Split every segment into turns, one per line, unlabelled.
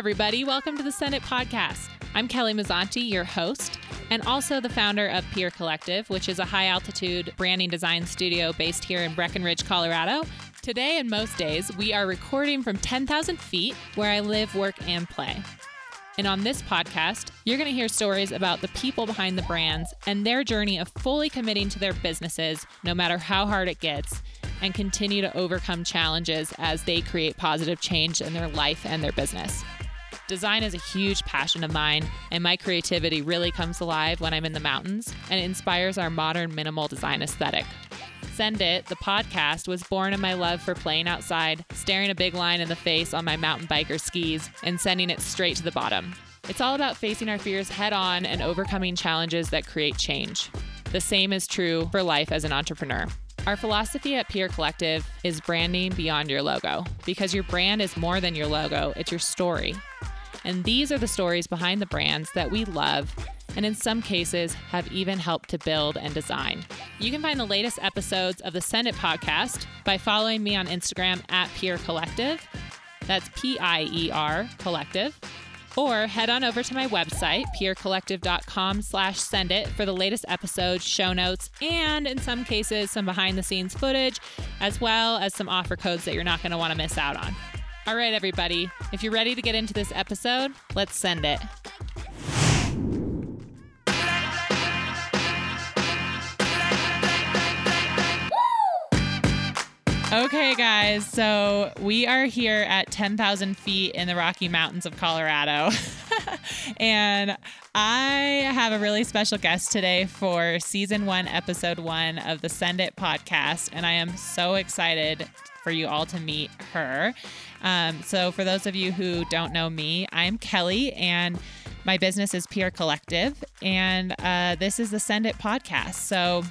everybody? Welcome to the Send It Podcast. I'm Kelly Mazzanti, your host, and also the founder of Pier Collective, which is a high altitude branding design studio based here in Breckenridge, Colorado. Today and most days, we are recording from 10,000 feet where I live, work, and play. And on this podcast, you're going to hear stories about the people behind the brands and their journey of fully committing to their businesses, no matter how hard it gets, and continue to overcome challenges as they create positive change in their life and their business. Design is a huge passion of mine, and my creativity really comes alive when I'm in the mountains and it inspires our modern minimal design aesthetic. Send It, the podcast, was born in my love for playing outside, staring a big line in the face on my mountain biker skis, and sending it straight to the bottom. It's all about facing our fears head on and overcoming challenges that create change. The same is true for life as an entrepreneur. Our philosophy at Pier Collective is branding beyond your logo because your brand is more than your logo, it's your story. And these are the stories behind the brands that we love and in some cases have even helped to build and design. You can find the latest episodes of the Send It podcast by following me on Instagram at Pier Collective. That's P I E R Collective. Or head on over to my website, piercollective.com slash send it for the latest episodes, show notes, and in some cases, some behind the scenes footage, as well as some offer codes that you're not going to want to miss out on. All right, everybody, if you're ready to get into this episode, let's send it. Okay, guys, so we are here at 10,000 feet in the Rocky Mountains of Colorado. and I have a really special guest today for season one, episode one of the Send It podcast. And I am so excited for you all to meet her. Um, so, for those of you who don't know me, I'm Kelly and my business is Pier Collective. And uh, this is the Send It podcast. So,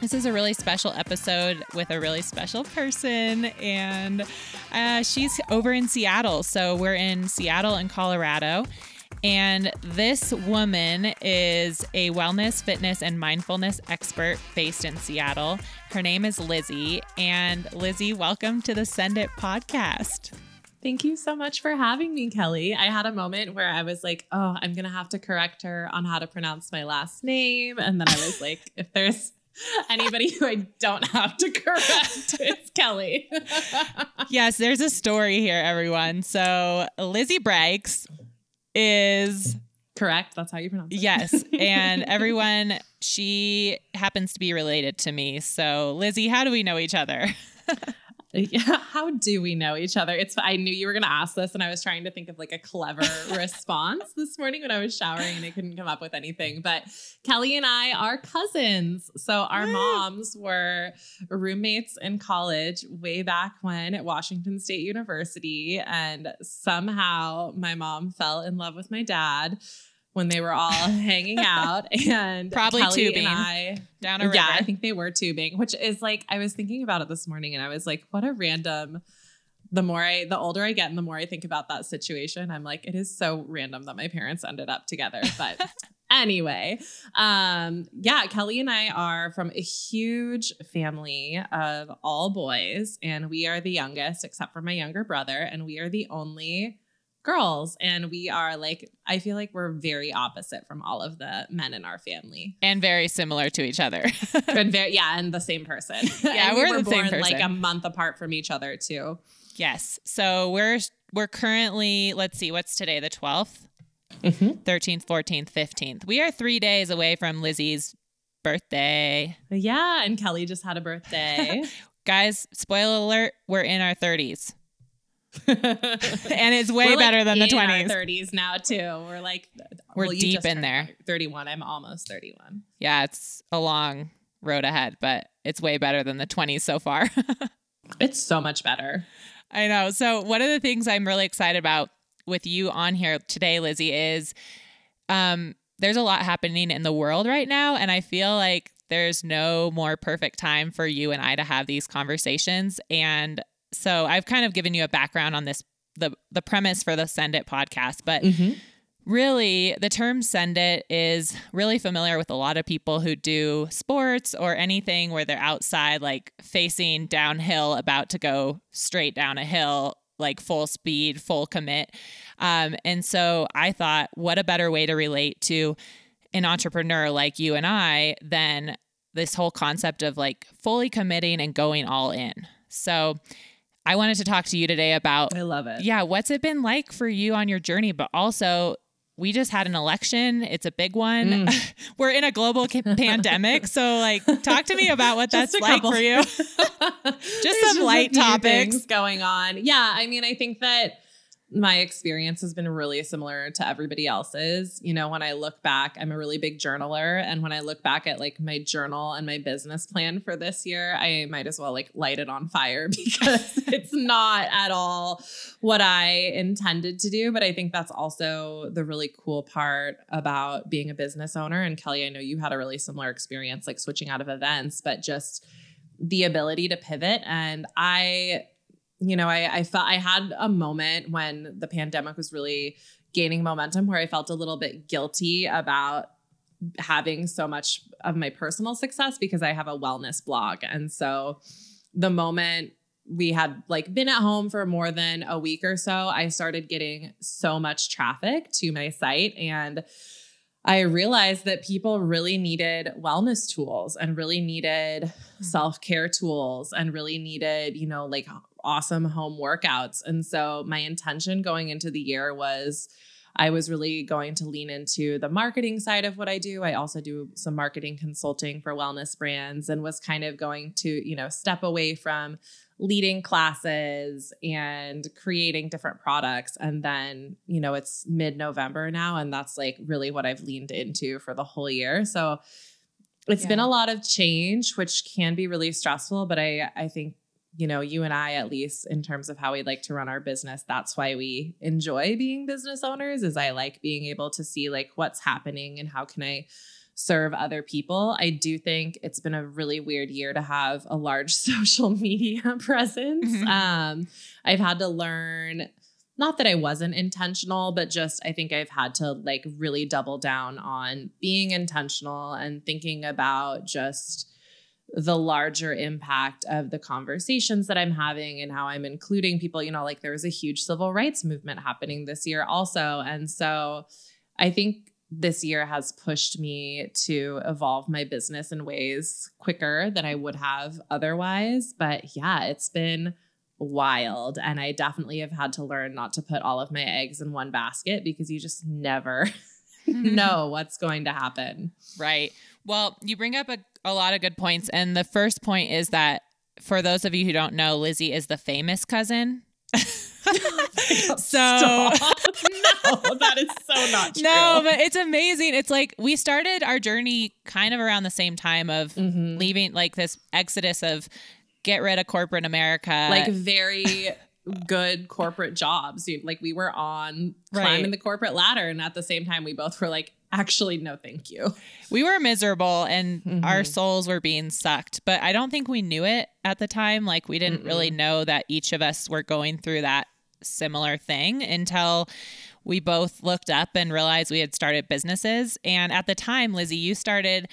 this is a really special episode with a really special person, and uh, she's over in Seattle. So we're in Seattle and Colorado. And this woman is a wellness, fitness, and mindfulness expert based in Seattle. Her name is Lizzie. And Lizzie, welcome to the Send It podcast.
Thank you so much for having me, Kelly. I had a moment where I was like, oh, I'm going to have to correct her on how to pronounce my last name. And then I was like, if there's anybody who I don't have to correct. It's Kelly.
yes, there's a story here, everyone. So Lizzie Braicks is
correct. That's how you pronounce it.
Yes. And everyone, she happens to be related to me. So Lizzie, how do we know each other?
how do we know each other? It's I knew you were going to ask this and I was trying to think of like a clever response this morning when I was showering and I couldn't come up with anything. But Kelly and I are cousins. So our moms were roommates in college way back when at Washington State University and somehow my mom fell in love with my dad when they were all hanging out and
probably
Kelly
tubing
and I,
down a river.
Yeah, I think they were tubing, which is like I was thinking about it this morning and I was like, what a random the more I the older I get and the more I think about that situation, I'm like, it is so random that my parents ended up together. But anyway, um, yeah, Kelly and I are from a huge family of all boys, and we are the youngest, except for my younger brother, and we are the only girls and we are like i feel like we're very opposite from all of the men in our family.
And very similar to each other.
And very yeah and the same person.
Yeah
we
we're
were
the
born
same person.
like a month apart from each other too.
Yes. So we're we're currently let's see what's today the 12th
mm-hmm.
13th 14th 15th we are three days away from lizzie's birthday.
Yeah and kelly just had a birthday.
Guys spoiler alert we're in our 30s and it's way
We're,
better
like,
than the
in
20s.
our 30s now too. We're like
We're
well,
deep in there.
31. I'm almost 31.
Yeah, it's a long road ahead, but it's way better than the 20s so far.
It's so much better.
I know. So, one of the things I'm really excited about with you on here today, Lizzie, is um, there's a lot happening in the world right now. And I feel like there's no more perfect time for you and I to have these conversations. And so I've kind of given you a background on this the the premise for the Send It podcast, but really the term send it is really familiar with a lot of people who do sports or anything where they're outside like facing downhill about to go straight down a hill like full speed, full commit. Um, and so I thought, what a better way to relate to an entrepreneur like you and I than this whole concept of like fully committing and going all in. So I wanted to talk to you today about
I love it.
yeah, what's it been like for you on your journey, but also we just had an election. It's a big one.
Mm.
We're in a global ca- pandemic. So, like, talk to me about what that's like
couple.
for you.
There's
some
a
light topics.
going on. Yeah, I mean, I think that my experience has been really similar to everybody else's. You know, when I look back, I'm a really big journaler, and when I look back at like my journal and my business plan for this year, I might as well like light it on fire because it's not at all what I intended to do. But I think that's also the really cool part about being a business owner. And Kelly, I know you had a really similar experience, like switching out of events, but just the ability to pivot. And I, you know, I, I felt I had a moment when the pandemic was really gaining momentum where I felt a little bit guilty about having so much of my personal success because I have a wellness blog. And so the moment we had like been at home for more than a week or so, I started getting so much traffic to my site and I realized that people really needed wellness tools and really needed hmm. self care tools and really needed, you know, like awesome home workouts. And so my intention going into the year was I was really going to lean into the marketing side of what I do. I also do some marketing consulting for wellness brands and was kind of going to, you know, step away from leading classes and creating different products. And then, you know, it's mid November now. And that's like really what I've leaned into for the whole year. So it's been a lot of change, which can be really stressful. But I, I think, you know, you and I, at least in terms of how we like to run our business, that's why we enjoy being business owners is I like being able to see like what's happening and how can I serve other people. I do think it's been a really weird year to have a large social media presence.
Mhm.
Um, I've had to learn not that I wasn't intentional, but just I think I've had to like really double down on being intentional and thinking about just the larger impact of the conversations that I'm having and how I'm including people. You know, like there was a huge civil rights movement happening this year, also. And so I think this year has pushed me to evolve my business in ways quicker than I would have otherwise. But yeah, it's been wild. And I definitely have had to learn not to put all of my eggs in one basket because you just never mm-hmm. know what's going to happen.
Right. Well, you bring up a, a lot of good points. And the first point is that for those of you who don't know, Lizzie is the famous cousin. so.
No, that is so not true.
no, but it's amazing. It's like we started our journey kind of around the same time of
Mhm.
leaving like this exodus of get rid of corporate America.
like very good corporate jobs. Like we were on
Right.
climbing the corporate ladder, and at the same time, we both were like, actually, no, thank you.
we were miserable and our
Mhm.
souls were being sucked, but I don't think we knew it at the time. Like we didn't really know that each of us were going through that similar thing until we both looked up and realized we had started businesses. And at the time, Lizzie, you started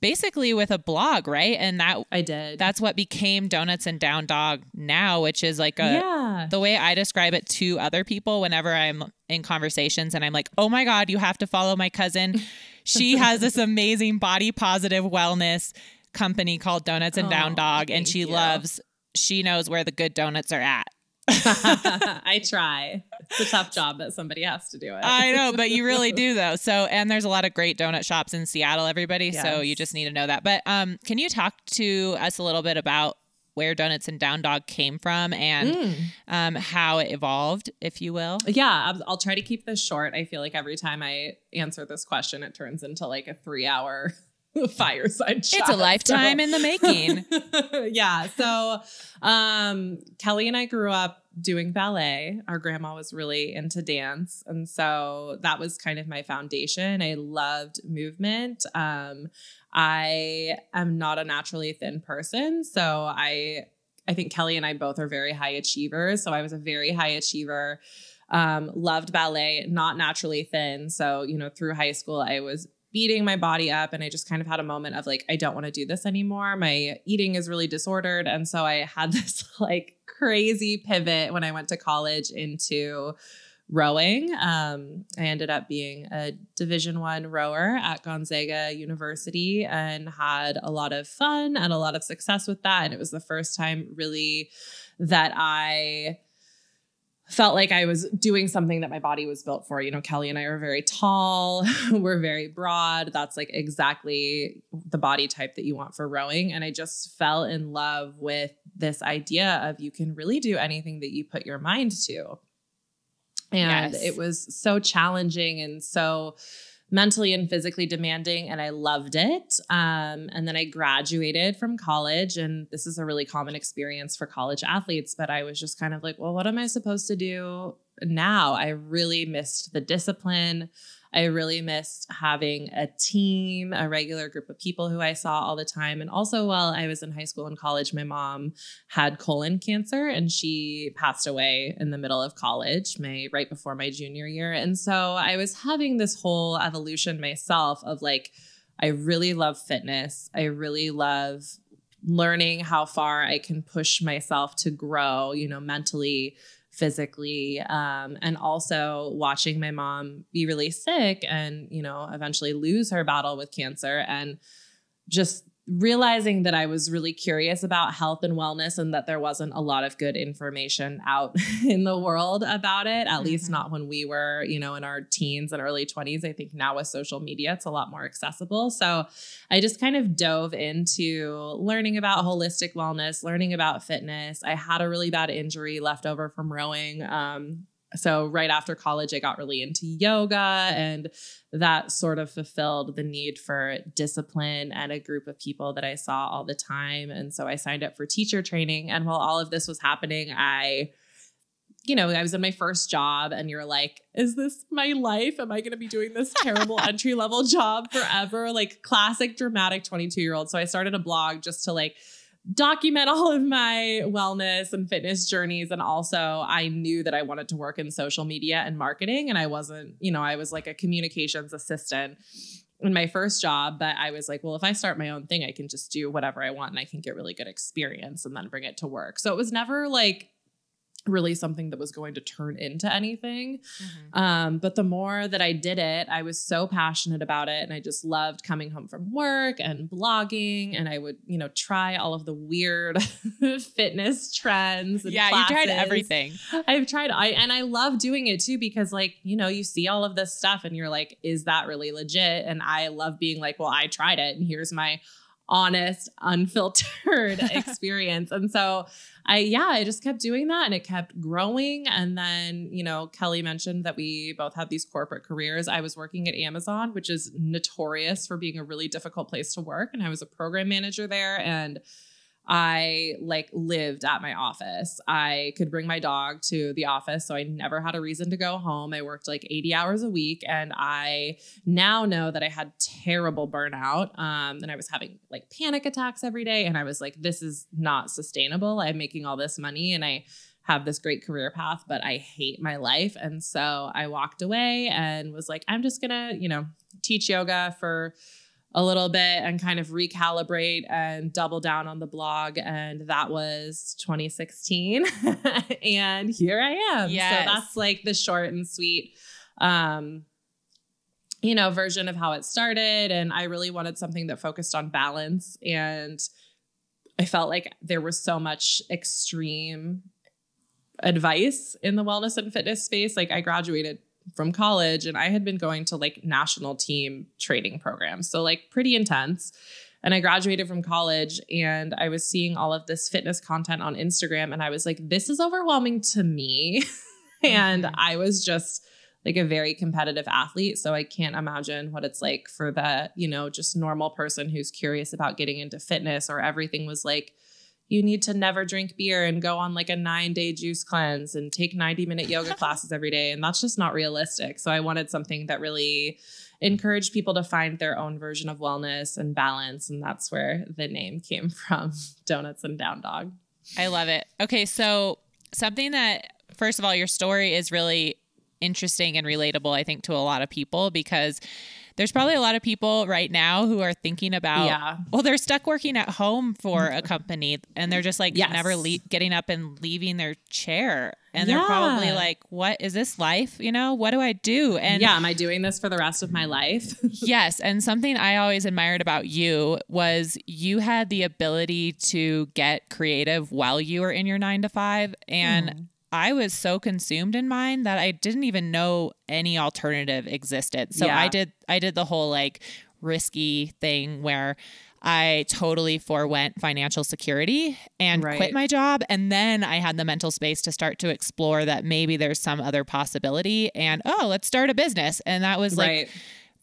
basically with a blog, right? And that
I did.
that's what became Donuts and Downdog now, which is like a
yeah.
the way I describe it to other people whenever I'm in conversations and I'm like, oh my God, you have to follow my cousin. She has this amazing body positive wellness company called Donuts and Downdog, and she
you.
loves, she knows where the good donuts are at.
I try. It's a tough job that somebody has to do it.
I know, but you really do though. So, and there's a lot of great donut shops in Seattle, everybody. So you just need to know that. But um, can you talk to us a little bit about where Donuts and Downdog came from and
Mm.
um, how it evolved, if you will?
Yeah, I'll, I'll try to keep this short. I feel like every time I answer this question, it turns into like a three hour fireside chat.
It's a lifetime
so-
in the making.
yeah. So um Kelly and I grew up doing ballet. Our grandma was really into dance. And so that was kind of my foundation. I loved movement. Um I am not a naturally thin person. So I I think Kelly and I both are very high achievers. So I was a very high achiever. Um, loved ballet, not naturally thin. So, you know, through high school, I was beating my body up and I just kind of had a moment of like, I don't want to do this anymore. My eating is really disordered. And so I had this like crazy pivot when I went to college into rowing. Um, I ended up being a Division One rower at Gonzaga University and had a lot of fun and a lot of success with that. And it was the first time really that I felt like I was doing something that my body was built for. You know, Kelly and I are very tall, we're very broad. That's like exactly the body type that you want for rowing. And I just fell in love with this idea of you can really do anything that you put your mind to. And yes. it was so challenging and so mentally and physically demanding and I loved it. Um, and then I graduated from college and this is a really common experience for college athletes, but I was just kind of like, well, what am I supposed to do now? I really missed the discipline. I really missed having a team, a regular group of people who I saw all the time. And also, while I was in high school and college, my mom had colon cancer and she passed away in the middle of college, my right before my junior year. And so I was having this whole evolution myself of like, I really love fitness. I really love learning how far I can push myself to grow, you know, mentally, physically um, and also watching my mom be really sick and you know eventually lose her battle with cancer and just realizing that I was really curious about health and wellness and that there wasn't a lot of good information out in the world about it, at mm-hmm. least not when we were, you know, in our teens and early 20s. I think now with social media, it's a lot more accessible. So I just kind of dove into learning about holistic wellness, learning about fitness. I had a really bad injury left over from rowing. Um, so right after college i got really into yoga and that sort of fulfilled the need for discipline and a group of people that i saw all the time and so i signed up for teacher training and while all of this was happening i you know, I was in my first job and you're like, is this my life? Am I going to be doing this terrible entry level job forever? Like classic dramatic 22 year old. So I started a blog just to like document all of my wellness and fitness journeys. And also, I knew that I wanted to work in social media and marketing. And I wasn't, you know, I was like a communications assistant in my first job. But I was like, well, if I start my own thing, I can just do whatever I want and I can get really good experience and then bring it to work. So it was never like, really something that was going to turn into anything. Mm-hmm. Um, but the more that I did it, I was so passionate about it. And I just loved coming home from work and blogging. And I would, you know, try all of the weird fitness trends.
yeah, classes. you tried everything.
I've tried, I, and I love doing it too, because like, you know, you see all of this stuff and you're like, is that really legit? And I love being like, well, I tried it and here's my honest, unfiltered experience. And so I, yeah, I just kept doing that and it kept growing. And then, you know, Kelly mentioned that we both had these corporate careers. I was working at Amazon, which is notorious for being a really difficult place to work. And I was a program manager there. And I like lived at my office. I could bring my dog to the office, so I never had a reason to go home. I worked like 80 hours a week, and I now know that I had terrible burnout. Um, and I was having like panic attacks every day, and I was like, this is not sustainable. I'm making all this money, and I have this great career path, but I hate my life. And so I walked away and was like, I'm just gonna, you know, teach yoga for a little bit and kind of recalibrate and double down on the blog. And that was 2016. and here I am. Yes. So that's like the short and sweet um, you know, version of how it started. And I really wanted something that focused on balance. And I felt like there was so much extreme advice in the wellness and fitness space. Like I graduated from college and I had been going to like national team training programs. So like pretty intense. And I graduated from college and I was seeing all of this fitness content on Instagram and I was like this is overwhelming to me. and mm-hmm. I was just like a very competitive athlete, so I can't imagine what it's like for the, you know, just normal person who's curious about getting into fitness or everything was like you need to never drink beer and go on like a nine day juice cleanse and take 90 minute yoga classes every day. And that's just not realistic. So I wanted something that really encouraged people to find their own version of wellness and balance. And that's where the name came from Donuts and Downdog.
I love it. Okay. So, something that, first of all, your story is really interesting and relatable, I think, to a lot of people because there's probably a lot of people right now who are thinking about,
Yeah.
well, they're stuck working at home for a company and they're just like
Yes.
never le- getting up and leaving their chair. And they're probably like, what is this life? You know, what do I do? And
yeah, am I doing this for the rest of my life?
yes. And something I always admired about you was you had the ability to get creative while you were in your nine to five. And mm-hmm. I was so consumed in mine that I didn't even know any alternative existed. So
Yeah.
I did I did the whole like risky thing where I totally forewent financial security and
Right.
quit my job. And then I had the mental space to start to explore that maybe there's some other possibility and, oh, let's start a business. And that was like
right.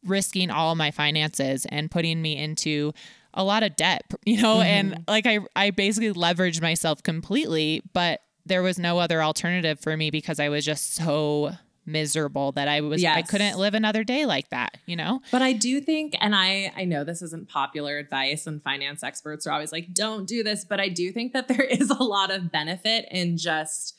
risking all my finances and putting me into a lot of debt, you know, and mm-hmm. like I I basically leveraged myself completely, but there was no other alternative for me because I was just so miserable that I was I couldn't live another day like that, you know?
But I do think, and I I know this isn't popular advice, and finance experts are always like, "Don't do this," but I do think that there is a lot of benefit in just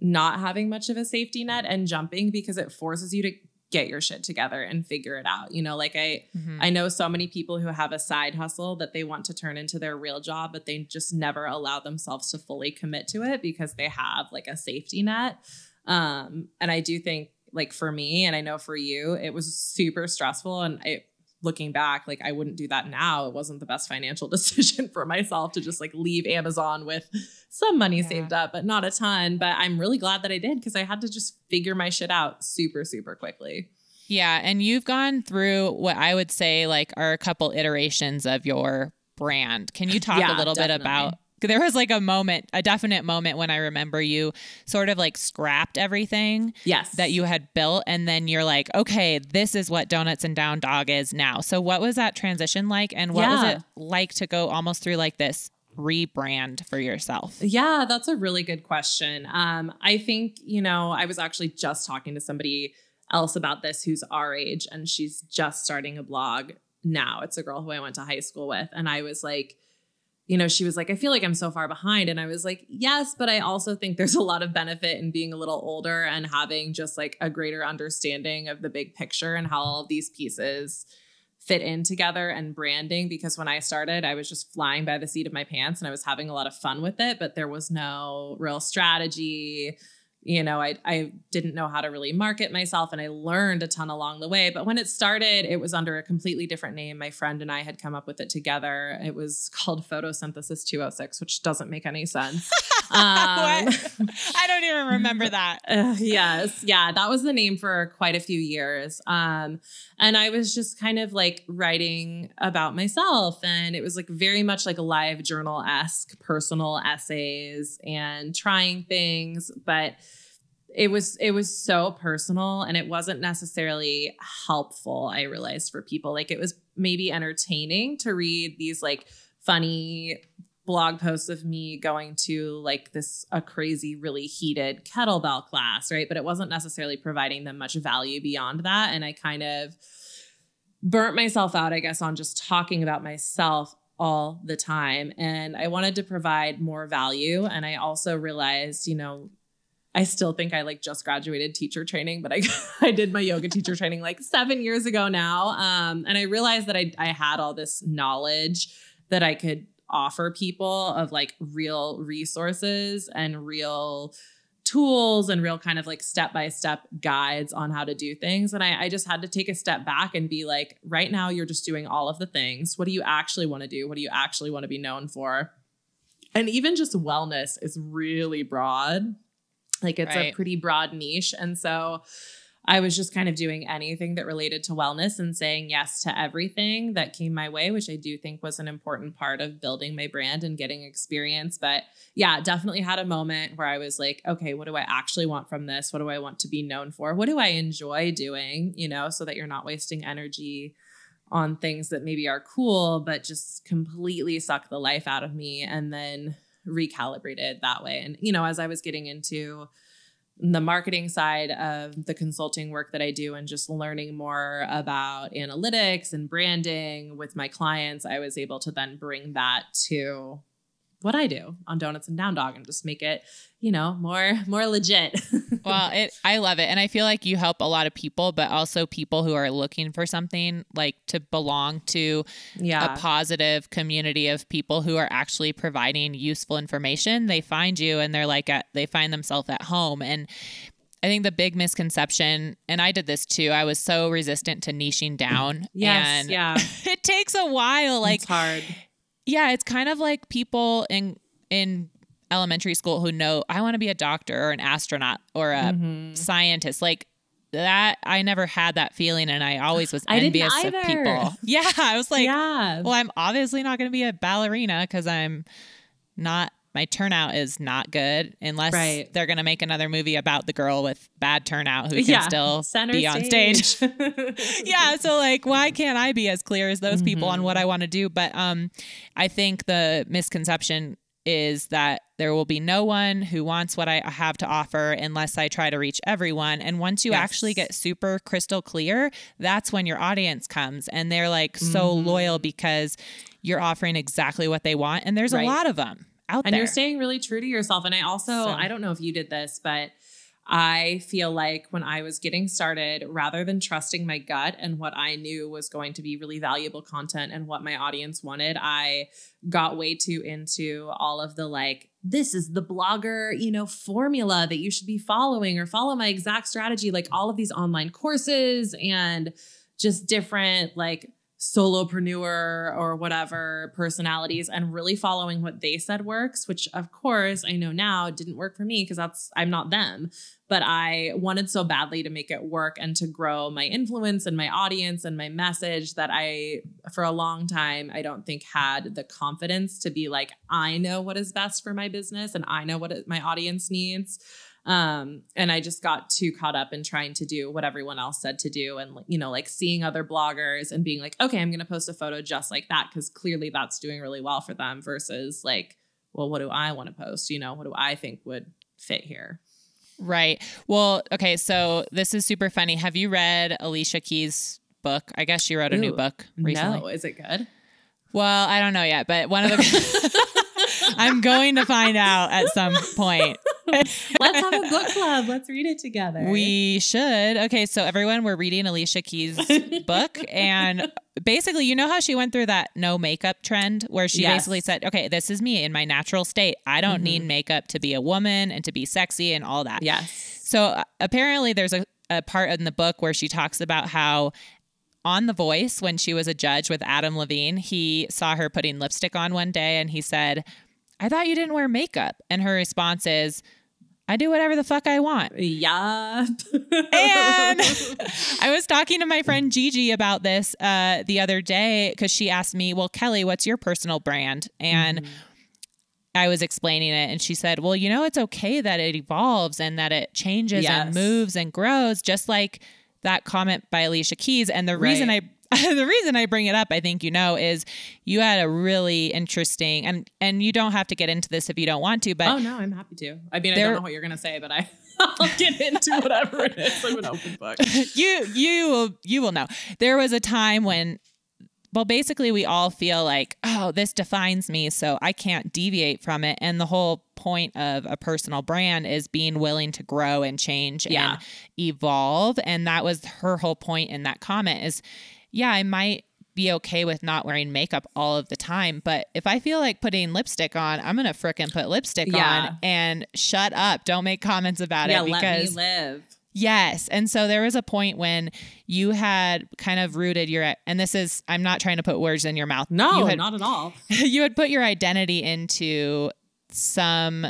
not having much of a safety net and jumping because it forces you to get your shit together and figure it out. You know, like I
Mhm.
I know so many people who have a side hustle that they want to turn into their real job, but they just never allow themselves to fully commit to it because they have like a safety net. Um, and I do think, like for me, and I know for you, it was super stressful. And I, looking back, like I wouldn't do that now. It wasn't the best financial decision for myself to just like leave Amazon with some money
Yeah.
saved up, but not a ton. But I'm really glad that I did because I had to just figure my shit out super, super quickly.
Yeah, and you've gone through what I would say like are a couple iterations of your brand. Can you talk
Yeah,
a little bit about there was like a moment, a definite moment when I remember you sort of like scrapped everything
Yes.
that you had built and then you're like, okay, this is what Donuts and Downdog is now. So what was that transition like and what was it like to go almost through like this rebrand for yourself?
Yeah, that's a really good question. Um, I think, you know, I was actually just talking to somebody else about this who's our age and she's just starting a blog now. It's a girl who I went to high school with. And I was like, you know, she was like, I feel like I'm so far behind. And I was like, yes, but I also think there's a lot of benefit in being a little older and having just like a greater understanding of the big picture and how all these pieces fit in together and branding because when I started, I was just flying by the seat of my pants and I was having a lot of fun with it, but there was no real strategy. You know, I I didn't know how to really market myself and I learned a ton along the way. But when it started, it was under a completely different name. My friend and I had come up with it together. It was called Photosynthesis 206, which doesn't make any sense. Um,
What? I don't even remember that.
uh, yes. Yeah. That was the name for quite a few years. Um, and I was just kind of like writing about myself. And it was like very much like a live journal esque personal essays and trying things. But it was it was so personal and it wasn't necessarily helpful i realized for people. Like it was maybe entertaining to read these like funny blog posts of me going to like this a crazy really heated kettlebell class right? But it wasn't necessarily providing them much value beyond that. And i kind of burnt myself out i guess on just talking about myself all the time. And i wanted to provide more value. And i also realized you know I still think I like just graduated teacher training, but I I did my yoga teacher training like seven years ago now. Um, and I realized that I I had all this knowledge that I could offer people of like real resources and real tools and real kind of like step by step guides on how to do things. And I, I just had to take a step back and be like, right now you're just doing all of the things. What do you actually want to do? What do you actually want to be known for? And even just wellness is really broad. Like it's
Right.
a pretty broad niche. And so I was just kind of doing anything that related to wellness and saying yes to everything that came my way, which I do think was an important part of building my brand and getting experience. But yeah, definitely had a moment where I was like, okay, what do I actually want from this? What do I want to be known for? What do I enjoy doing? You know, so that you're not wasting energy on things that maybe are cool, but just completely suck the life out of me. And then recalibrated that way. And, you know, as I was getting into the marketing side of the consulting work that I do and just learning more about analytics and branding with my clients, I was able to then bring that to what I do on Donuts and Downdog and just make it, you know, more more legit.
well, it I love it. And I feel like you help a lot of people, but also people who are looking for something like to belong to
yeah.
a positive community of people who are actually providing useful information. They find you and they're like at they find themselves at home. And I think the big misconception, and I did this too, I was so resistant to niching down.
Yes,
and
yeah.
it takes a while. Like
it's hard.
Yeah, it's kind of like people in in elementary school who know I want to be a doctor or an astronaut or a
Mhm.
scientist. Like that, I never had that feeling, and I always was envious of people. Yeah, I was like,
yeah.
well, I'm obviously not going to be a ballerina because I'm not. My turnout is not good unless
Right.
they're going to make another movie about the girl with bad turnout who can
yeah.
still
Center
be on stage. yeah so like why can't i be as clear as those people on what i want to do but um i think the misconception is that there will be no one who wants what i have to offer unless i try to reach everyone and once you
Yes.
actually get super crystal clear that's when your audience comes and they're like so
Mhm.
loyal because you're offering exactly what they want and there's
Right.
a lot of them out
and
there
you're staying really true to yourself. And I also,
So-
I don't know if you did this, but I feel like when I was getting started, rather than trusting my gut and what I knew was going to be really valuable content and what my audience wanted, I got way too into all of the like, this is the blogger, you know, formula that you should be following or follow my exact strategy, like all of these online courses and just different like solopreneur or whatever personalities and really following what they said works which of course i know now didn't work for me because that's i'm not them. But i wanted so badly to make it work and to grow my influence and my audience and my message that i for a long time i don't think had the confidence to be like i know what is best for my business and i know what my audience needs um and i just got too caught up in trying to do what everyone else said to do and you know like seeing other bloggers and being like okay i'm going to post a photo just like that because clearly that's doing really well for them versus like well what do i want to post you know what do i think would fit here
Right. Well, okay. So this is super funny. Have you read Alicia Keys' book? I guess she wrote a new book recently.
no is it good
Well, I don't know yet, but one of the I'm going to find out at some point.
let's have a book club let's read it together
We should. Okay, so everyone, we're reading Alicia Keys' book, and basically, you know how she went through that no makeup trend, where she
Yes.
basically said, "Okay, this is me in my natural state. I don't need
Mhm.
makeup to be a woman and to be sexy and all that."
yes
So uh, apparently, there's a, a part in the book where she talks about how on The Voice, when she was a judge with Adam Levine, he saw her putting lipstick on one day and he said, I thought you didn't wear makeup. And her response is, I do whatever the fuck I want.
yeah
And I was talking to my friend Gigi about this uh, the other day because she asked me, Well, Kelly, what's your personal brand? And
Mm-hmm.
I was explaining it, and she said, Well, you know, it's okay that it evolves and that it changes
Yes.
and moves and grows, just like that comment by Alicia Keys. And the reason I the reason I bring it up, I think you know, is you had a really interesting and and you don't have to get into this if you don't want to, but
oh no, I'm happy to. I mean, I don't know what you're gonna say, but I I'll get into whatever it is. I'm an open book.
you you will you will know. There was a time when well basically we all feel like oh this defines me so I can't deviate from it and the whole point of a personal brand is being willing to grow and change
Yeah.
and evolve and that was her whole point in that comment is yeah I might be okay with not wearing makeup all of the time but if I feel like putting lipstick on I'm to frickin' put lipstick
Yeah.
on and shut up don't make comments about
yeah,
it because
me live.
Yes. And so there was a point when you had kind of rooted your and this is I'm not trying to put words in your mouth.
No,
you had,
not at all.
you had put your identity into some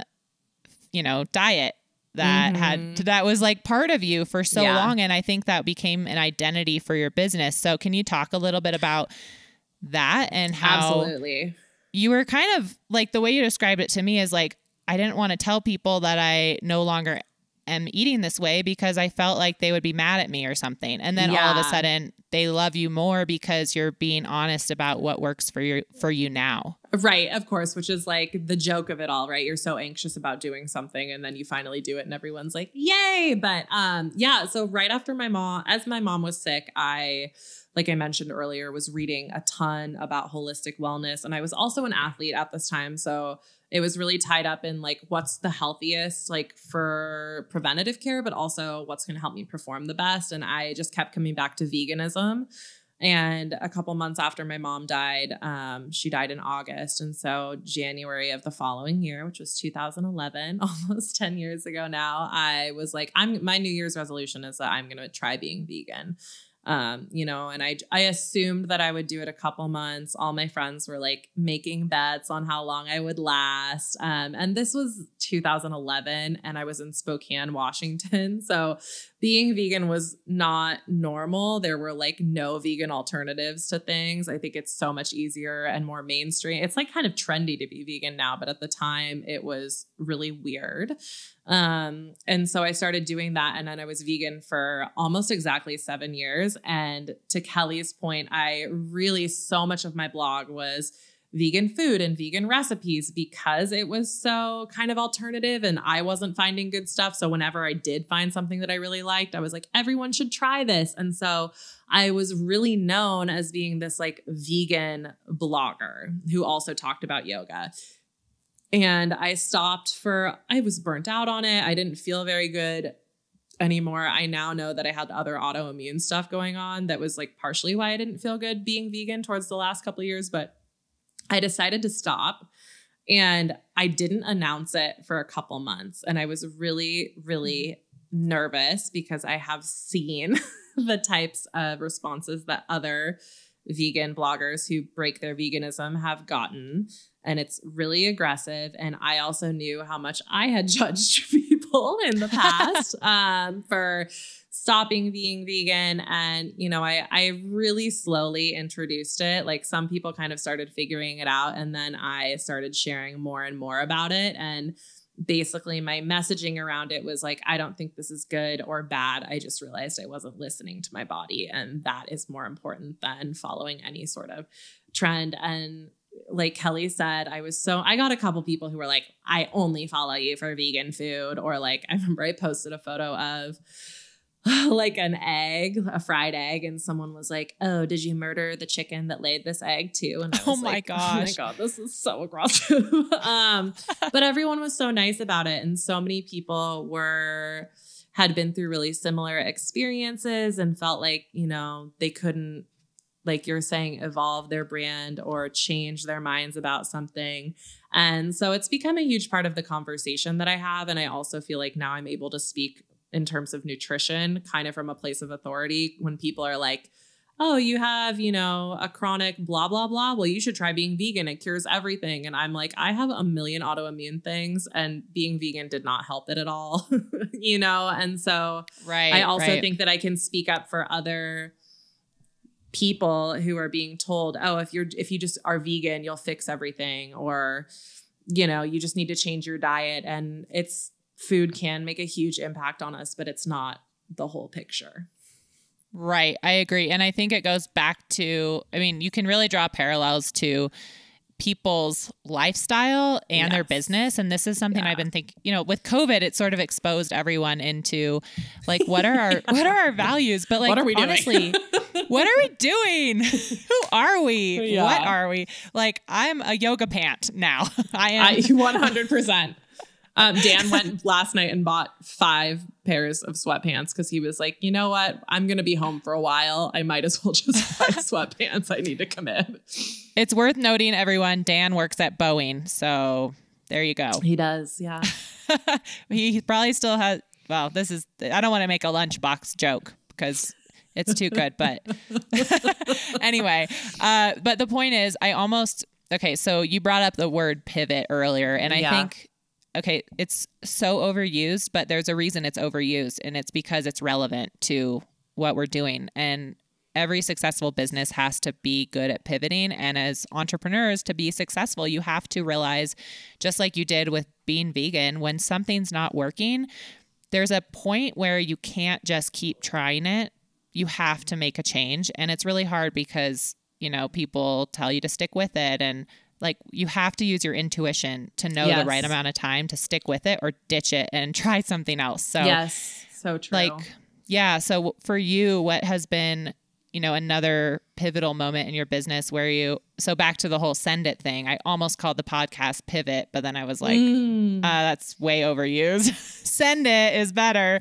you know, diet that had
Mhm.
that was like part of you for so
Yeah.
long and I think that became an identity for your business. So can you talk a little bit about that and how
Absolutely.
you were kind of like the way you described it to me is like I didn't want to tell people that I no longer am eating this way because I felt like they would be mad at me or something. And then all of a sudden they love you more because you're being honest about what works for you for you now.
Right, of course, which is like the joke of it all, right? You're so anxious about doing something and then you finally do it and everyone's like, "Yay!" But um yeah, so right after my mom as my mom was sick, I like I mentioned earlier, was reading a ton about holistic wellness. And I was also an athlete at this time. So it was really tied up in like what's the healthiest like for preventative care, but also what's going to help me perform the best. And I just kept coming back to veganism. And a couple months after my mom died, um, she died in August. And so, January of the following year, which was 2011, almost 10 years ago now, I was like, I'm my New Year's resolution is that I'm going to try being vegan um you know and i i assumed that i would do it a couple months. All my friends were like making bets on how long i would last. Um and this was 2011 and i was in spokane washington. So being vegan was not normal. There were like no vegan alternatives to things. I think it's so much easier and more mainstream. It's like kind of trendy to be vegan now but at the time it was really weird um, and so I started doing that. And then I was vegan for almost exactly seven years. And to Kelly's point, I really, so much of my blog was vegan food and vegan recipes because it was so kind of alternative and I wasn't finding good stuff. So whenever I did find something that I really liked, I was like, everyone should try this. And so I was really known as being this like vegan blogger who also talked about yoga. And I stopped for, I was burnt out on it. I didn't feel very good anymore. I now know that I had other autoimmune stuff going on that was like partially why I didn't feel good being vegan towards the last couple of years, but I decided to stop and I didn't announce it for a couple months and I was really really nervous because I have seen the types of responses that other vegan bloggers who break their veganism have gotten and it's really aggressive. And I also knew how much I had judged people in the past um, for stopping being vegan. And, you know, I, I really slowly introduced it. Like some people kind of started figuring it out. And then I started sharing more and more about it. And basically my messaging around it was like i don't think this is good or bad i just realized i wasn't listening to my body and that is more important than following any sort of trend and like Kelly said, I was so I got a couple people who were like, I only follow you for vegan food. Or like I remember I posted a photo of like an egg, a fried egg, and someone was like, Oh, did you murder the chicken that laid this egg too? And
oh my
like,
gosh.
Oh my god, this is so aggressive. um, but everyone was so nice about it, and so many people were had been through really similar experiences and felt like, you know, they couldn't like you're saying, evolve their brand or change their minds about something. And so it's become a huge part of the conversation that I have. And I also feel like now I'm able to speak in terms of nutrition, kind of from a place of authority when people are like, oh, you have, you know, a chronic blah, blah, blah. Well, you should try being vegan. It cures everything. And I'm like, I have a million autoimmune things, and being vegan did not help it at all, you know? And so
right,
I also
right.
think that I can speak up for other people who are being told, "Oh, if you're if you just are vegan, you'll fix everything," or you know, you just need to change your diet. And it's food can make a huge impact on us, but it's not the whole picture.
Right. I agree. And I think it goes back to, I mean, you can really draw parallels to people's lifestyle and yes. their business and this is something yeah. i've been thinking you know with covid it sort of exposed everyone into like what are our yeah. what are our values but like what are we honestly what are we doing who are we yeah. what are we like i'm a yoga pant now i am
I, 100% um, Dan went last night and bought five pairs of sweatpants because he was like, you know what? I'm going to be home for a while. I might as well just buy sweatpants. I need to commit.
It's worth noting, everyone, Dan works at Boeing. So there you go.
He does. Yeah.
he probably still has, well, this is, I don't want to make a lunchbox joke because it's too good. But anyway, uh, but the point is, I almost, okay, so you brought up the word pivot earlier. And I yeah. think okay, it's so overused, but there's a reason it's overused, and it's because it's relevant to what we're doing. And every successful business has to be good at pivoting. And as entrepreneurs, to be successful, you have to realize, just like you did with being vegan, when something's not working, there's a point where you can't just keep trying it. You have to make a change. And it's really hard because, you know, people tell you to stick with it and like you have to use your intuition to know yes. the right amount of time to stick with it or ditch it and try something else. So
Yes, so true.
Like yeah, so for you what has been you know, another pivotal moment in your business where you, so back to the whole send it thing. I almost called the podcast pivot, but then I was like,
Mm.
uh, that's way overused. send it is better.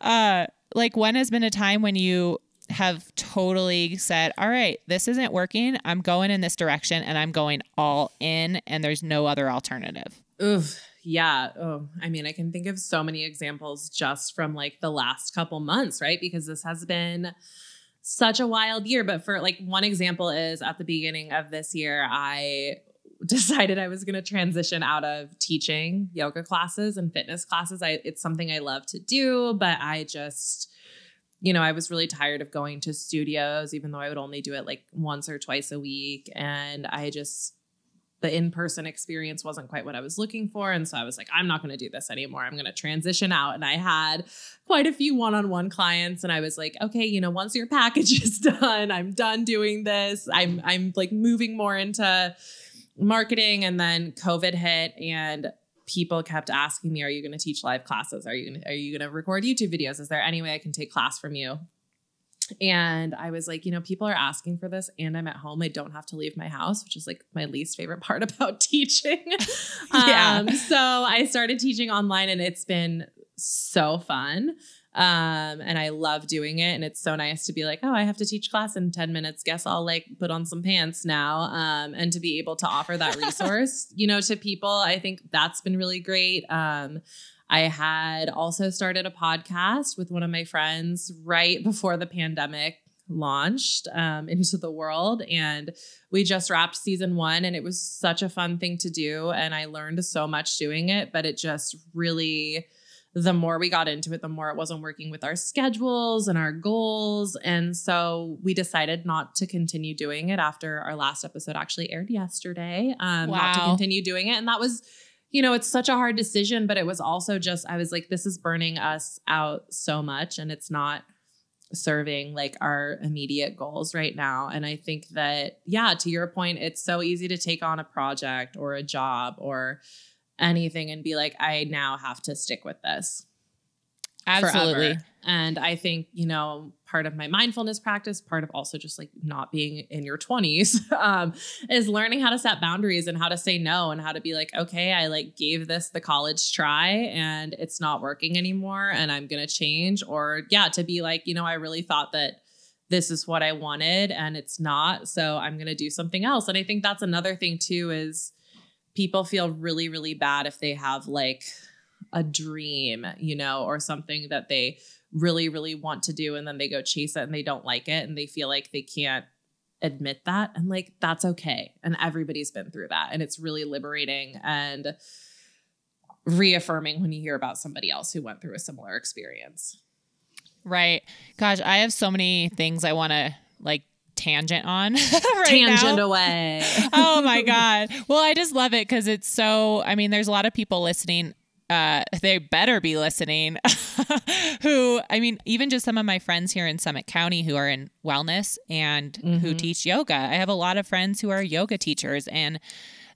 Uh, like, when has been a time when you have totally said, all right, this isn't working. I'm going in this direction and I'm going all in, and there's no other alternative?
Oof. Yeah. Oh, I mean, I can think of so many examples just from like the last couple months, right? Because this has been such a wild year. But for like one example is at the beginning of this year, I decided I was going to transition out of teaching yoga classes and fitness classes. I it's something I love to do, but I just you know, I was really tired of going to studios even though I would only do it like once or twice a week and I just the in-person experience wasn't quite what I was looking for and so I was like I'm not going to do this anymore. I'm going to transition out and I had quite a few one-on-one clients and I was like, okay, you know, once your package is done, I'm done doing this. I'm I'm like moving more into marketing and then COVID hit and people kept asking me, are you going to teach live classes? Are you going to, are you going to record YouTube videos? Is there any way I can take class from you? And I was like, you know, people are asking for this and I'm at home. I don't have to leave my house, which is like my least favorite part about teaching.
Yeah.
Um, so I started teaching online and it's been so fun. Um, and I love doing it. And it's so nice to be like, oh, I have to teach class in 10 minutes. Guess I'll like put on some pants now. Um, and to be able to offer that resource, you know, to people, I think that's been really great. Um, I had also started a podcast with one of my friends right before the pandemic launched um, into the world. And we just wrapped season one, and it was such a fun thing to do. And I learned so much doing it, but it just really, the more we got into it, the more it wasn't working with our schedules and our goals. And so we decided not to continue doing it after our last episode actually aired yesterday, um, not to continue doing it. And that was, you know, it's such a hard decision, but it was also just, I was like, this is burning us out so much and it's not serving like our immediate goals right now. And I think that, yeah, to your point, it's so easy to take on a project or a job or anything and be like, I now have to stick with this.
Absolutely.
forever. And I think, you know, part of my mindfulness practice, part of also just like not being in your 20s, um, is learning how to set boundaries and how to say no and how to be like, okay, I like gave this the college try and it's not working anymore and I'm going to change. Or, yeah, to be like, you know, I really thought that this is what I wanted and it's not. So I'm going to do something else. And I think that's another thing too is people feel really, really bad if they have like a dream, you know, or something that they really, really want to do and then they go chase it and they don't like it and they feel like they can't admit that. And like, that's okay. And everybody's been through that. And it's really liberating and reaffirming when you hear about somebody else who went through a similar experience.
Right. Gosh, I have so many things I want to like tangent on right
Tangent
now.
away.
oh my god. Well, I just love it cuz it's so I mean, there's a lot of people listening uh, they better be listening. who, I mean, even just some of my friends here in Summit County who are in wellness and who
Mhm.
teach yoga. I have a lot of friends who are yoga teachers, and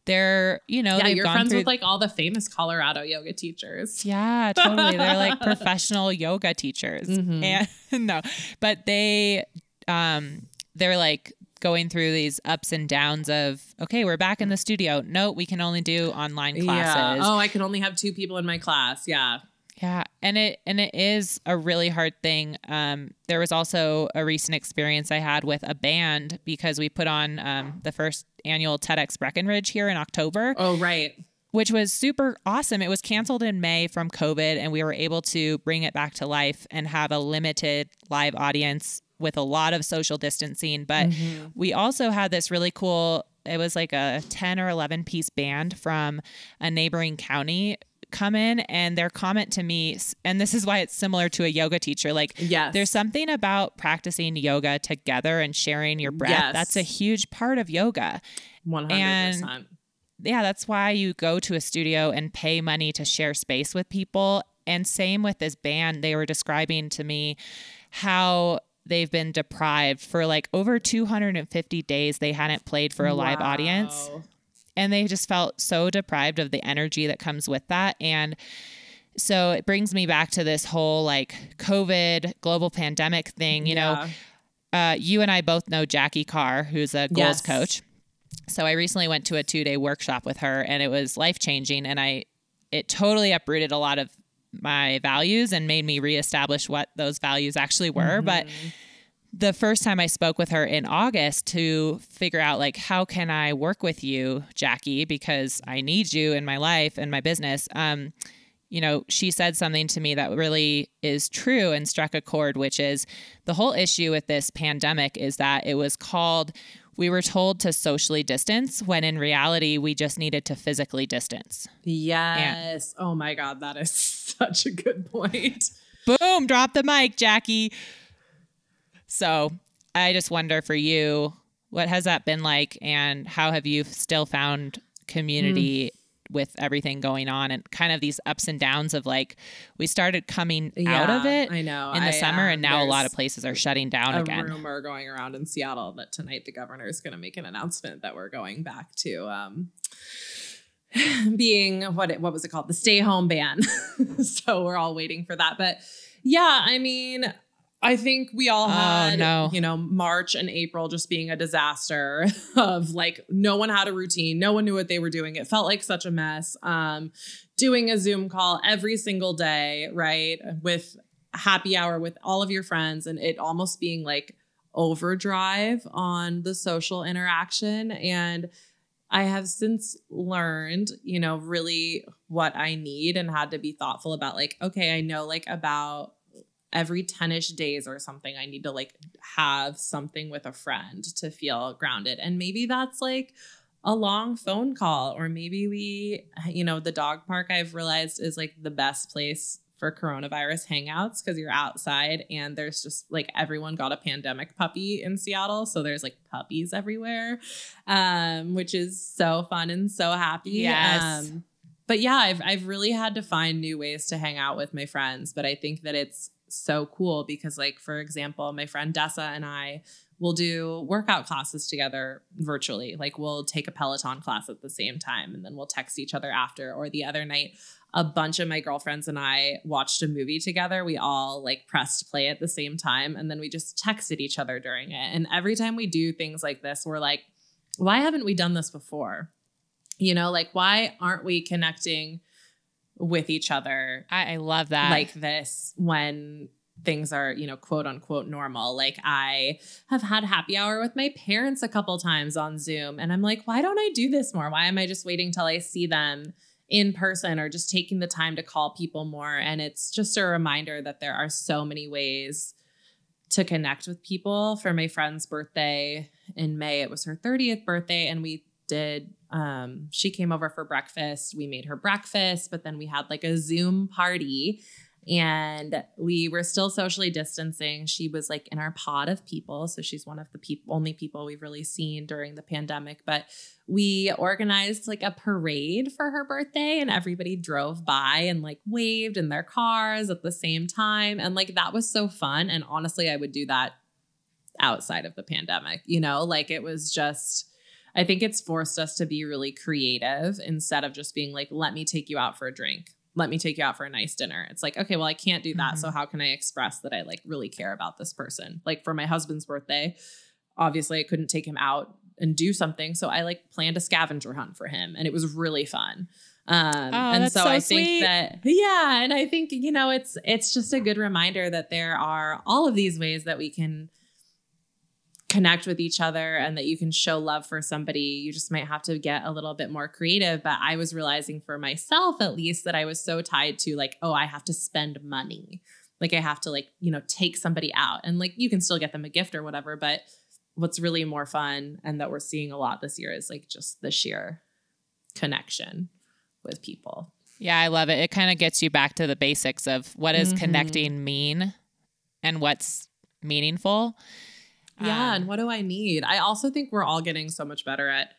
they're, you know,
yeah, you're friends
through.
with like all the famous Colorado yoga teachers.
yeah, totally. They're like professional yoga teachers,
Mhm.
and no, but they, um, they're like going through these ups and downs of okay, we're back in the studio. No, we can only do online classes.
Yeah. Oh, I can only have two people in my class. Yeah.
Yeah, and it and it is a really hard thing. Um, there was also a recent experience I had with a band because we put on um, the first annual TEDx Breckenridge here in October,
Oh, right.
Which was super awesome. It was canceled in May from COVID, and we were able to bring it back to life and have a limited live audience with a lot of social distancing. But
Mm-hmm.
we also had this really cool it was like a 10 or 11 piece band from a neighboring county come in and their comment to me and this is why it's similar to a yoga teacher like
Yes.
there's something about practicing yoga together and sharing your breath
Yes.
that's a huge part of yoga
100%.
Yeah, that's why you go to a studio and pay money to share space with people. And same with this band, they were describing to me how they've been deprived for like over 250 days they hadn't played for a live audience and they just felt so deprived of the energy that comes with that and so it brings me back to this whole like covid global pandemic thing you know uh, you and I both know Jackie Carr, who's a goals
Yes.
coach. So I recently went to a two day workshop with her, and it was life changing. And I, it totally uprooted a lot of my values and made me reestablish what those values actually were. But the first time I spoke with her in August to figure out like how can I work with you, Jackie, because I need you in my life and my business. Um, you know, she said something to me that really is true and struck a chord, which is the whole issue with this pandemic is that it was called we were told to socially distance when in reality we just needed to physically distance.
Yes. Oh my God, that is such a good point.
Boom, drop the mic, Jackie. So I just wonder for you, what has that been like and how have you still found community hmm. With everything going on and kind of these ups and downs of like we started coming out of it
I know.
in the
I,
summer
um,
and now a lot of places are shutting down
a
again.
rumor going around in Seattle that tonight the governor is going to make an announcement that we're going back to um, being what it, what was it called the stay home ban. so we're all waiting for that. But yeah, I mean, I think we all
Oh,
had
no.
you know March and April just being a disaster of like no one had a routine, no one knew what they were doing. It felt like such a mess. Um, doing a Zoom call every single day, right, with happy hour with all of your friends, and it almost being like overdrive on the social interaction and I have since learned, you know, really what I need and had to be thoughtful about like, okay, I know like about every 10ish days or something, I need to like have something with a friend to feel grounded. And maybe that's like a long phone call, or maybe we, you know, the dog park I've realized is like the best place for coronavirus hangouts because you're outside and there's just like everyone got a pandemic puppy in Seattle. So there's like puppies everywhere, um, which is so fun and so happy.
Yes.
Um, but yeah, I've I've really had to find new ways to hang out with my friends. But I think that it's so cool because, like, for example, my friend Dessa and I will do workout classes together virtually. Like we'll take a Peloton class at the same time and then we'll text each other after. Or the other night, a bunch of my girlfriends and I watched a movie together. We all like pressed play at the same time and then we just texted each other during it. And every time we do things like this, we're like, why haven't we done this before? You know, like why aren't we connecting with each other
I, I love that.
like this when things are, you know, quote unquote normal. Like I have had happy hour with my parents a couple times on Zoom and I'm like, why don't I do this more? Why am I just waiting till I see them in person or just taking the time to call people more? And it's just a reminder that there are so many ways to connect with people. For my friend's birthday in May, it was her 30th birthday and we did um she came over for breakfast. We made her breakfast, but then we had like a Zoom party and we were still socially distancing. She was like in our pod of people, so she's one of the peop- only people we've really seen during the pandemic, but we organized like a parade for her birthday and everybody drove by and like waved in their cars at the same time and like that was so fun and honestly I would do that outside of the pandemic, you know? Like it was just I think it's forced us to be really creative instead of just being like, let me take you out for a drink. Let me take you out for a nice dinner. It's like, okay, well, I can't do that.
Mhm.
So how can I express that I like really care about this person? Like for my husband's birthday, obviously I couldn't take him out and do something. So I like planned a scavenger hunt for him and it was really fun. Um, and
that's
so,
so
I think
sweet.
that, yeah. And I think, you know, it's, it's just a good reminder that there are all of these ways that we can connect with each other and that you can show love for somebody. You just might have to get a little bit more creative. But I was realizing for myself, at least, that I was so tied to like, oh, I have to spend money. Like I have to like, you know, take somebody out and like you can still get them a gift or whatever. But what's really more fun and that we're seeing a lot this year is like just the sheer connection with people.
Yeah, I love it. It kind of gets you back to the basics of what does
Mhm.
connecting mean and what's meaningful.
Yeah,
Um,
and what do I need? I also think we're all getting so much better at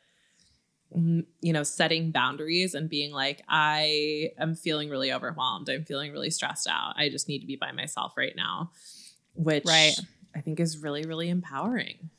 mm, you know, setting boundaries and being like I am feeling really overwhelmed. I'm feeling really stressed out. I just need to be by myself right now, which
Right.
I think is really really empowering.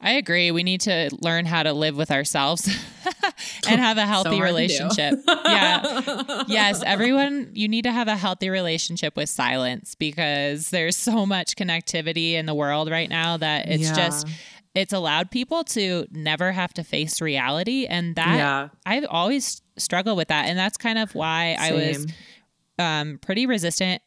I agree. We need to learn how to live with ourselves and have a healthy
So hard to do.
relationship. yeah. Yes, everyone, you need to have a healthy relationship with silence because there's so much connectivity in the world right now that it's
Yeah.
just, it's allowed people to never have to face reality. And that,
yeah.
I've always struggled with that. And that's kind of why I was um, pretty resistant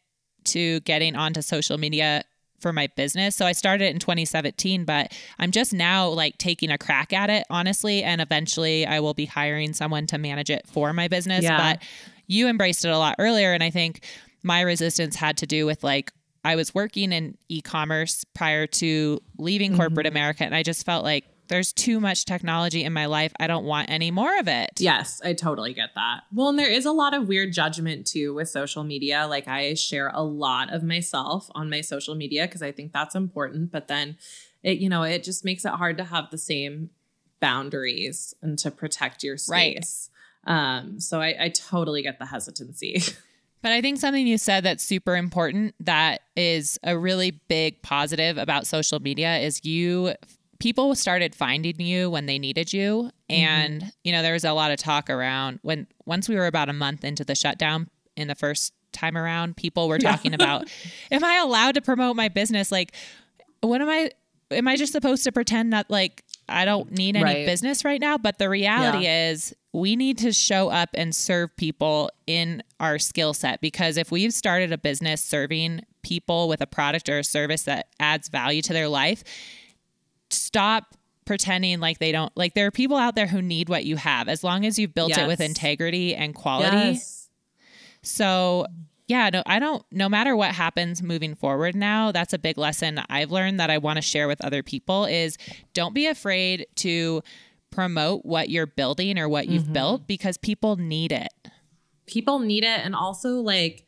to getting onto social media for my business. So I started it in 2017, but I'm just now like taking a crack at it, honestly. And eventually I will be hiring someone to manage it for my business.
Yeah.
But you embraced it a lot earlier. And I think my resistance had to do with like, I was working in e commerce prior to leaving corporate
Mm-hmm.
America. And I just felt like there's too much technology in my life. I don't want any more of it.
Yes, I totally get that. Well, and there is a lot of weird judgment too with social media. Like I share a lot of myself on my social media because I think that's important, but then it you know, it just makes it hard to have the same boundaries and to protect your
Right.
space. Um so I, I totally get the hesitancy.
But I think something you said that's super important that is a really big positive about social media is you people started finding you when they needed you. Mm-hmm. And you know there was a lot of talk around when once we were about a month into the shutdown in the first time around people were
Yeah.
talking about am I allowed to promote my business? Like what am I am I just supposed to pretend that like I don't need any
Right.
business right now? But the reality is we need to show up and serve people in our skill set because if we've started a business serving people with a product or a service that adds value to their life, stop pretending like they don't like there are people out there who need what you have as long as you've built it with integrity and quality.
Yes.
So, yeah, no, I don't, no matter what happens moving forward now, that's a big lesson I've learned that I want to share with other people is don't be afraid to promote what you're building or what you've
Mhm.
built because people need it.
people need it and also like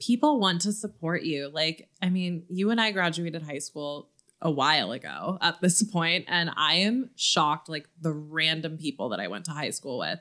people want to support you like i mean you and i graduated high school a while ago at this point and i am shocked like the random people that i went to high school with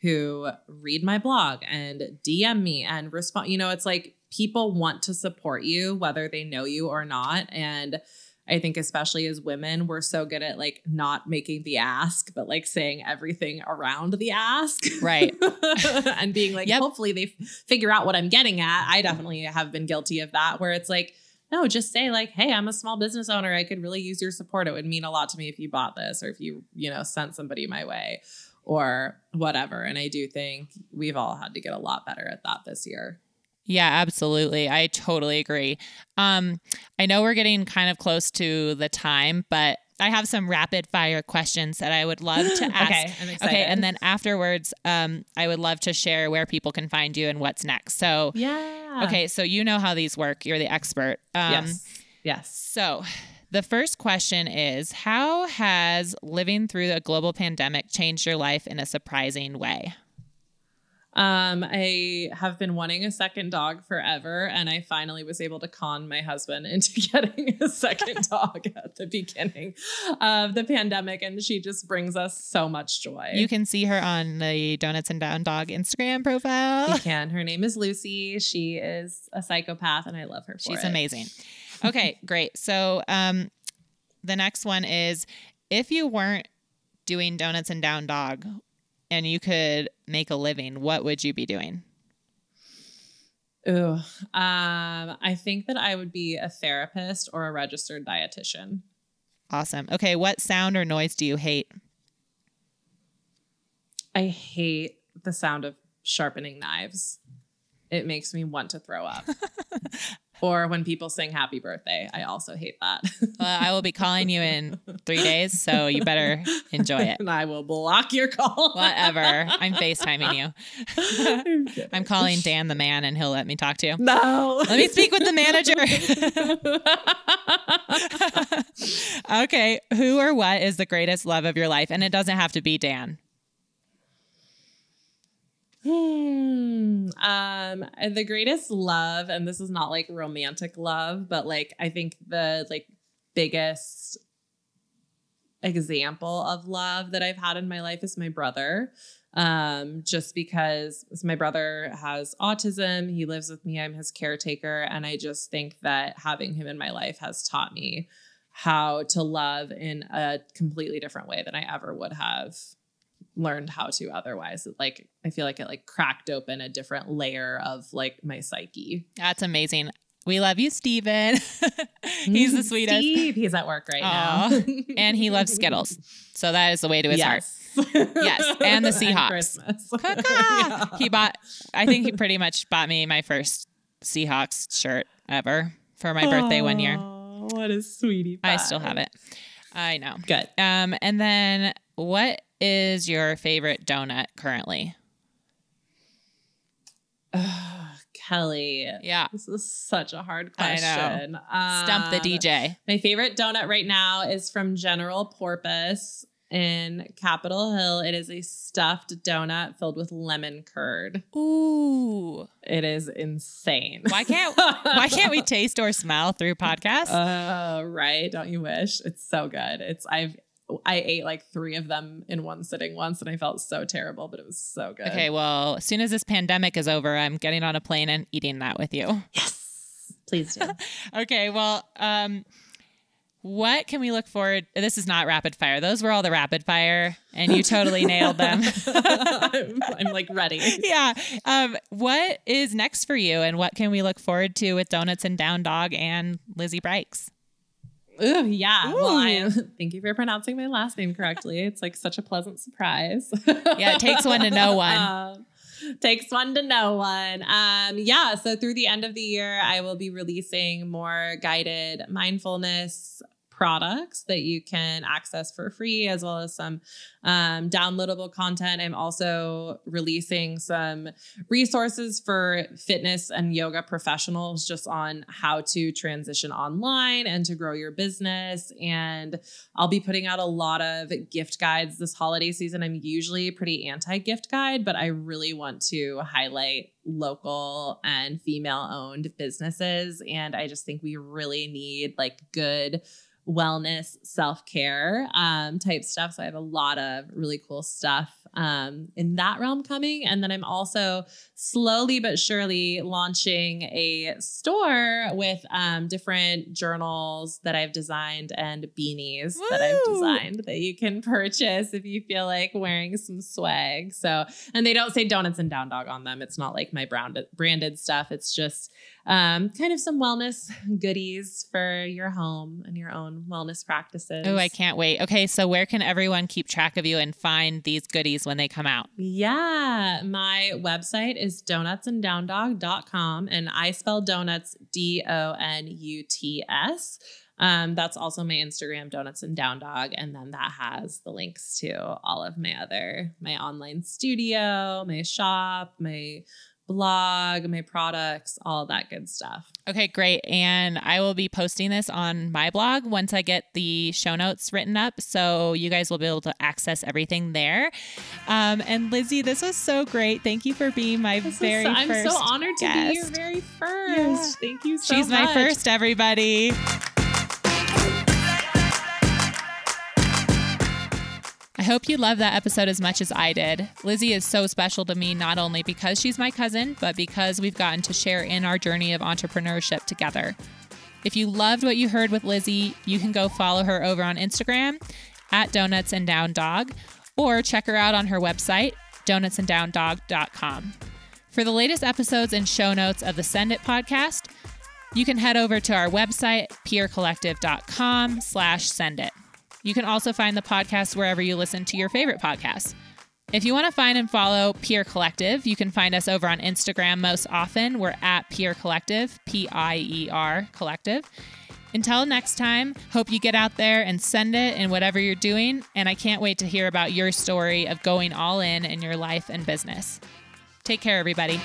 who read my blog and dm me and respond you know it's like people want to support you whether they know you or not and I think especially as women, we're so good at like not making the ask, but like saying everything around the ask.
Right.
and being like,
Yep.
hopefully they f- figure out what I'm getting at. I definitely have been guilty of that where it's like, no, just say like, hey, I'm a small business owner. I could really use your support. It would mean a lot to me if you bought this or if you, you know, sent somebody my way or whatever. And I do think we've all had to get a lot better at that this year.
Yeah, absolutely. I totally agree. Um, I know we're getting kind of close to the time, but I have some rapid fire questions that I would love to ask.
Okay, I'm excited.
Okay, and then afterwards, um, I would love to share where people can find you and what's next. So,
Yeah.
Okay, so you know how these work. You're the expert. Um,
yes. Yes.
So, the first question is How has living through the global pandemic changed your life in a surprising way?
Um, I have been wanting a second dog forever, and I finally was able to con my husband into getting a second dog at the beginning of the pandemic, and she just brings us so much joy.
You can see her on the Donuts and Downdog Instagram profile.
You can. Her name is Lucy. She is a psychopath, and I love her. For
She's
it.
amazing. Okay, great. So um, the next one is if you weren't doing Donuts and Downdog and you could make a living, what would you be doing?
Ooh, um, I think that I would be a therapist or a registered dietitian.
Awesome. Okay, what sound or noise do you hate?
I hate the sound of sharpening knives. It makes me want to throw up. or when people sing happy birthday, I also hate that.
Well, I will be calling you in three days, so you better enjoy it.
and I will block your call.
Whatever. I'm FaceTiming you. I'm calling Dan the man, and he'll let me talk to you.
No.
Let me speak with the manager. okay, who or what is the greatest love of your life? And it doesn't have to be Dan.
Hmm. Um, the greatest love, and this is not like romantic love, but like I think the like biggest example of love that I've had in my life is my brother. Um, just because my brother has autism, he lives with me, I'm his caretaker, and I just think that having him in my life has taught me how to love in a completely different way than I ever would have learned how to otherwise. It, like I feel like it like cracked open a different layer of like my psyche.
That's amazing. We love you, Steven. he's the sweetest.
Steve, he's at work right
Aw.
now.
and he loves Skittles. So that is the way to his heart.
yes.
Yes, and the Seahawks.
Christmas. Yeah.
He bought, I think he pretty much bought me my first Seahawks shirt ever for my birthday one year.
What a sweetie.
I still have it. I know.
Good.
Um, and then what is your favorite donut currently?
Ugh, Kelly.
Yeah.
This is such a hard question.
Stump the
Um,
DJ.
My favorite donut right now is from General Porpoise in Capitol Hill. It is a stuffed donut filled with lemon curd.
Ooh.
It is insane.
Why can't why can't we taste or smell through podcasts?
Uh, right. Don't you wish? It's so good. It's I've I ate like three of them in one sitting once and I felt so terrible, but it was so good.
okay, well, as soon as this pandemic is over, I'm getting on a plane and eating that with you.
Yes. Please do.
Okay, well, um, what can we look forward? This is not rapid fire. Those were all the rapid fire, and you totally nailed them.
I'm, I'm like ready.
yeah. Um, what is next for you, and what can we look forward to with Donuts and Downdog and Lizzie Braicks?
Ooh, yeah. Well, I am. Thank you for pronouncing my last name correctly. It's like such a pleasant surprise.
Yeah, it takes one to know one.
Um, takes one to know one. Um, yeah. So through the end of the year, I will be releasing more guided mindfulness products that you can access for free as well as some um, downloadable content i'm also releasing some resources for fitness and yoga professionals just on how to transition online and to grow your business and I'll be putting out a lot of gift guides this holiday season. I'm usually pretty anti gift guide, but I really want to highlight local and female owned businesses. And I just think we really need like good wellness, self care um, type stuff. So I have a lot of really cool stuff um, in that realm coming. And then I'm also slowly but surely launching a store with um, different journals that I've designed and beanies that I've designed that you can purchase if you feel like wearing some swag. So, and they don't say donuts and downdog on them. It's not like my branded branded stuff. It's just um, kind of some wellness goodies for your home and your own wellness practices.
Oh, I can't wait. Okay, so where can everyone keep track of you and find these goodies when they come out?
Yeah, my website is donutsanddowndog.com and I spell donuts D O N U T S. Um, that's also my Instagram, Donuts and Downdog, and then that has the links to all of my other my online studio, my shop, my blog, my products, all that good stuff.
Okay, great. And I will be posting this on my blog once I get the show notes written up. So you guys will be able to access everything there. Um, and Lizzie, this was so great. Thank you for being my
This
very
so- I'm
first.
so honored to be your
guest.
very first. Thank you so much.
She's
much.
my first, everybody. Hope you love that episode as much as I did. Lizzie is so special to me, not only because she's my cousin, but because we've gotten to share in our journey of entrepreneurship together. If you loved what you heard with Lizzie, you can go follow her over on Instagram at Donuts and Downdog or check her out on her website, donutsanddowndog.com. For the latest episodes and show notes of the Send It podcast, you can head over to our website, piercollective.com slash send it. You can also find the podcast wherever you listen to your favorite podcasts. If you want to find and follow Pier Collective, you can find us over on Instagram most often. We're at Pier Collective, P I E R Collective. Until next time, hope you get out there and send it in whatever you're doing. And I can't wait to hear about your story of going all in in your life and business. Take care, everybody.